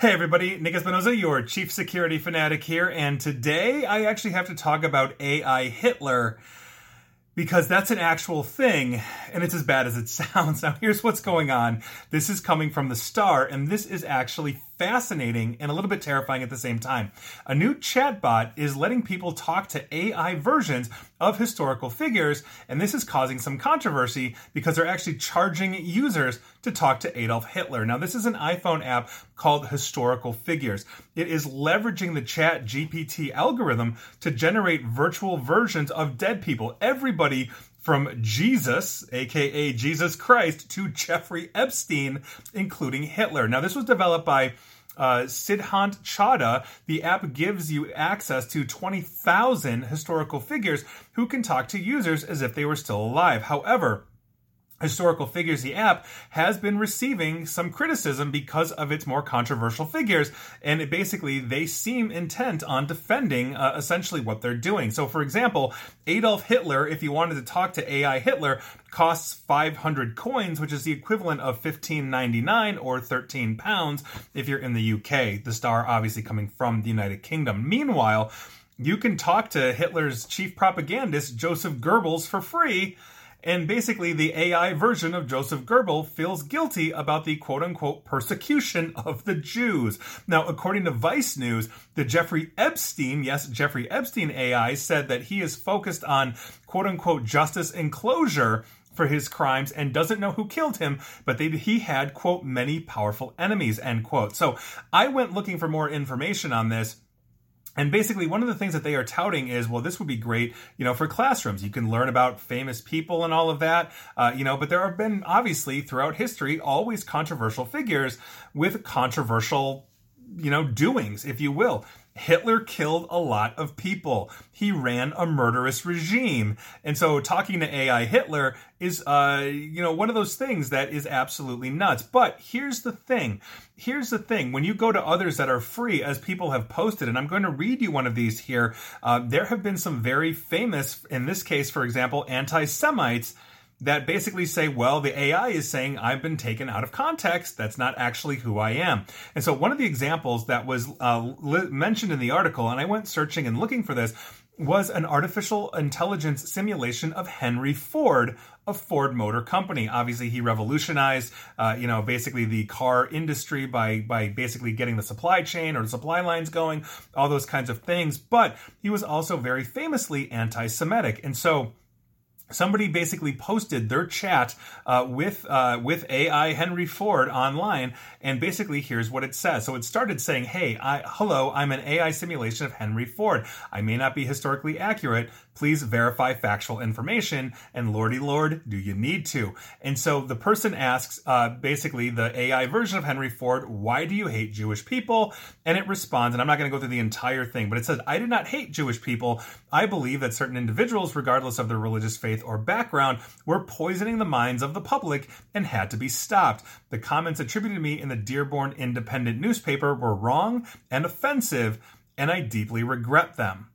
Hey everybody, Nick Espinosa, your chief security fanatic here, and today I actually have to talk about AI Hitler because that's an actual thing and it's as bad as it sounds. Now, here's what's going on. This is coming from the Star, and this is actually fascinating and a little bit terrifying at the same time. A new chatbot is letting people talk to AI versions of historical figures, and this is causing some controversy because they're actually charging users to talk to Adolf Hitler. Now, this is an iPhone app called Historical Figures. It is leveraging the Chat GPT algorithm to generate virtual versions of dead people. Everybody from Jesus, aka Jesus Christ, to Jeffrey Epstein, including Hitler. Now, this was developed by uh, Siddhant the app gives you access to 20,000 historical figures who can talk to users as if they were still alive. However, Historical Figures, the app, has been receiving some criticism because of its more controversial figures. And it basically, they seem intent on defending uh, essentially what they're doing. So, for example, Adolf Hitler, if you wanted to talk to AI Hitler, costs 500 coins, which is the equivalent of 15.99 or 13 pounds if you're in the UK. The star obviously coming from the United Kingdom. Meanwhile, you can talk to Hitler's chief propagandist, Joseph Goebbels, for free and basically, the AI version of Joseph Goebbels feels guilty about the quote unquote persecution of the Jews. Now, according to Vice News, the Jeffrey Epstein, yes, Jeffrey Epstein AI said that he is focused on quote unquote justice and closure for his crimes and doesn't know who killed him, but they, he had, quote, many powerful enemies, end quote. So I went looking for more information on this and basically, one of the things that they are touting is, well, this would be great, you know, for classrooms. You can learn about famous people and all of that, uh, you know. But there have been obviously throughout history always controversial figures with controversial, you know, doings, if you will. Hitler killed a lot of people. He ran a murderous regime. And so talking to AI Hitler is, uh, you know, one of those things that is absolutely nuts. But here's the thing. Here's the thing. When you go to others that are free, as people have posted, and I'm going to read you one of these here, uh, there have been some very famous, in this case, for example, anti Semites that basically say, well, the AI is saying I've been taken out of context. That's not actually who I am. And so one of the examples that was uh, li- mentioned in the article, and I went searching and looking for this, was an artificial intelligence simulation of Henry Ford of Ford Motor Company. Obviously, he revolutionized, uh, you know, basically the car industry by by basically getting the supply chain or the supply lines going, all those kinds of things. But he was also very famously anti-Semitic, and so somebody basically posted their chat uh, with uh, with AI Henry Ford online, and basically here's what it says. So it started saying, "Hey, I, hello, I'm an AI simulation of Henry Ford. I may not be historically accurate. Please verify factual information." And lordy lord, do you need to? And so the person asks, uh, basically the AI version of Henry Ford, "Why do you hate Jewish people?" And it responds, and I'm not going to go through the entire thing, but it says, "I did not hate Jewish people. I believe that certain individuals, regardless of their religious faith." faith or background were poisoning the minds of the public and had to be stopped. The comments attributed to me in the Dearborn Independent newspaper were wrong and offensive, and I deeply regret them.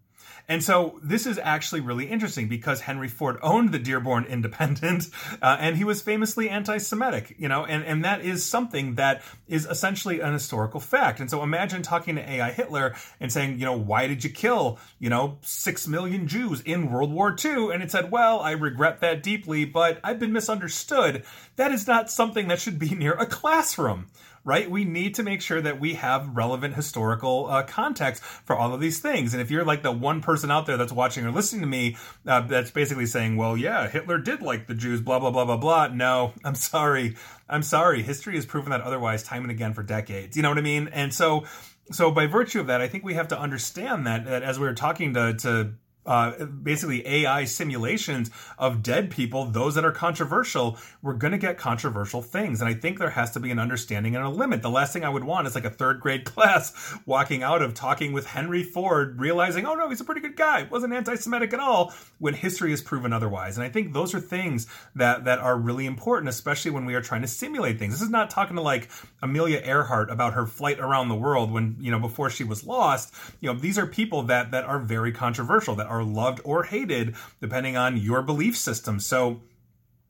And so this is actually really interesting because Henry Ford owned the Dearborn Independent, uh, and he was famously anti-Semitic, you know, and, and that is something that is essentially an historical fact. And so imagine talking to AI Hitler and saying, you know, why did you kill, you know, six million Jews in World War II? And it said, well, I regret that deeply, but I've been misunderstood. That is not something that should be near a classroom right? We need to make sure that we have relevant historical uh, context for all of these things. And if you're like the one person out there that's watching or listening to me uh, that's basically saying, well, yeah, Hitler did like the Jews, blah, blah, blah, blah, blah. No, I'm sorry. I'm sorry. History has proven that otherwise time and again for decades. You know what I mean? And so, so by virtue of that, I think we have to understand that, that as we were talking to, to uh, basically AI simulations of dead people, those that are controversial, we're going to get controversial things. And I think there has to be an understanding and a limit. The last thing I would want is like a third grade class walking out of talking with Henry Ford, realizing, oh no, he's a pretty good guy, wasn't anti Semitic at all, when history has proven otherwise. And I think those are things that, that are really important, especially when we are trying to simulate things. This is not talking to like Amelia Earhart about her flight around the world when, you know, before she was lost. You know, these are people that, that are very controversial, that are loved or hated depending on your belief system. So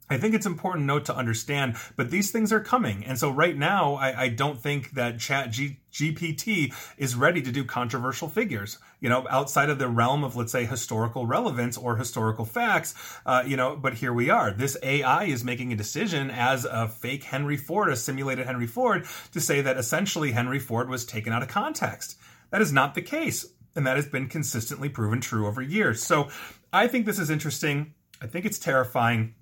I think it's important note to understand, but these things are coming. And so right now, I, I don't think that chat G, GPT is ready to do controversial figures, you know, outside of the realm of, let's say, historical relevance or historical facts, uh, you know, but here we are. This AI is making a decision as a fake Henry Ford, a simulated Henry Ford, to say that essentially Henry Ford was taken out of context. That is not the case. And that has been consistently proven true over years. So I think this is interesting. I think it's terrifying.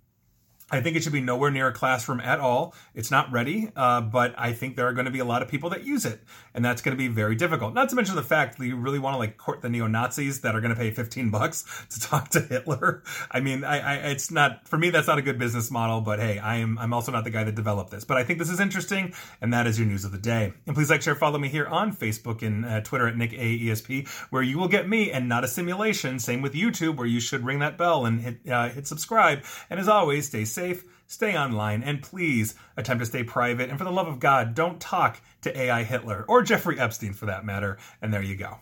I think it should be nowhere near a classroom at all. It's not ready, uh, but I think there are going to be a lot of people that use it, and that's going to be very difficult. Not to mention the fact that you really want to like court the neo Nazis that are going to pay fifteen bucks to talk to Hitler. I mean, I, I, it's not for me. That's not a good business model. But hey, I am I'm also not the guy that developed this. But I think this is interesting, and that is your news of the day. And please like, share, follow me here on Facebook and uh, Twitter at Nick AESP, where you will get me and not a simulation. Same with YouTube, where you should ring that bell and hit uh, hit subscribe. And as always, stay safe safe, stay online, and please attempt to stay private. And for the love of God, don't talk to AI Hitler or Jeffrey Epstein for that matter. And there you go.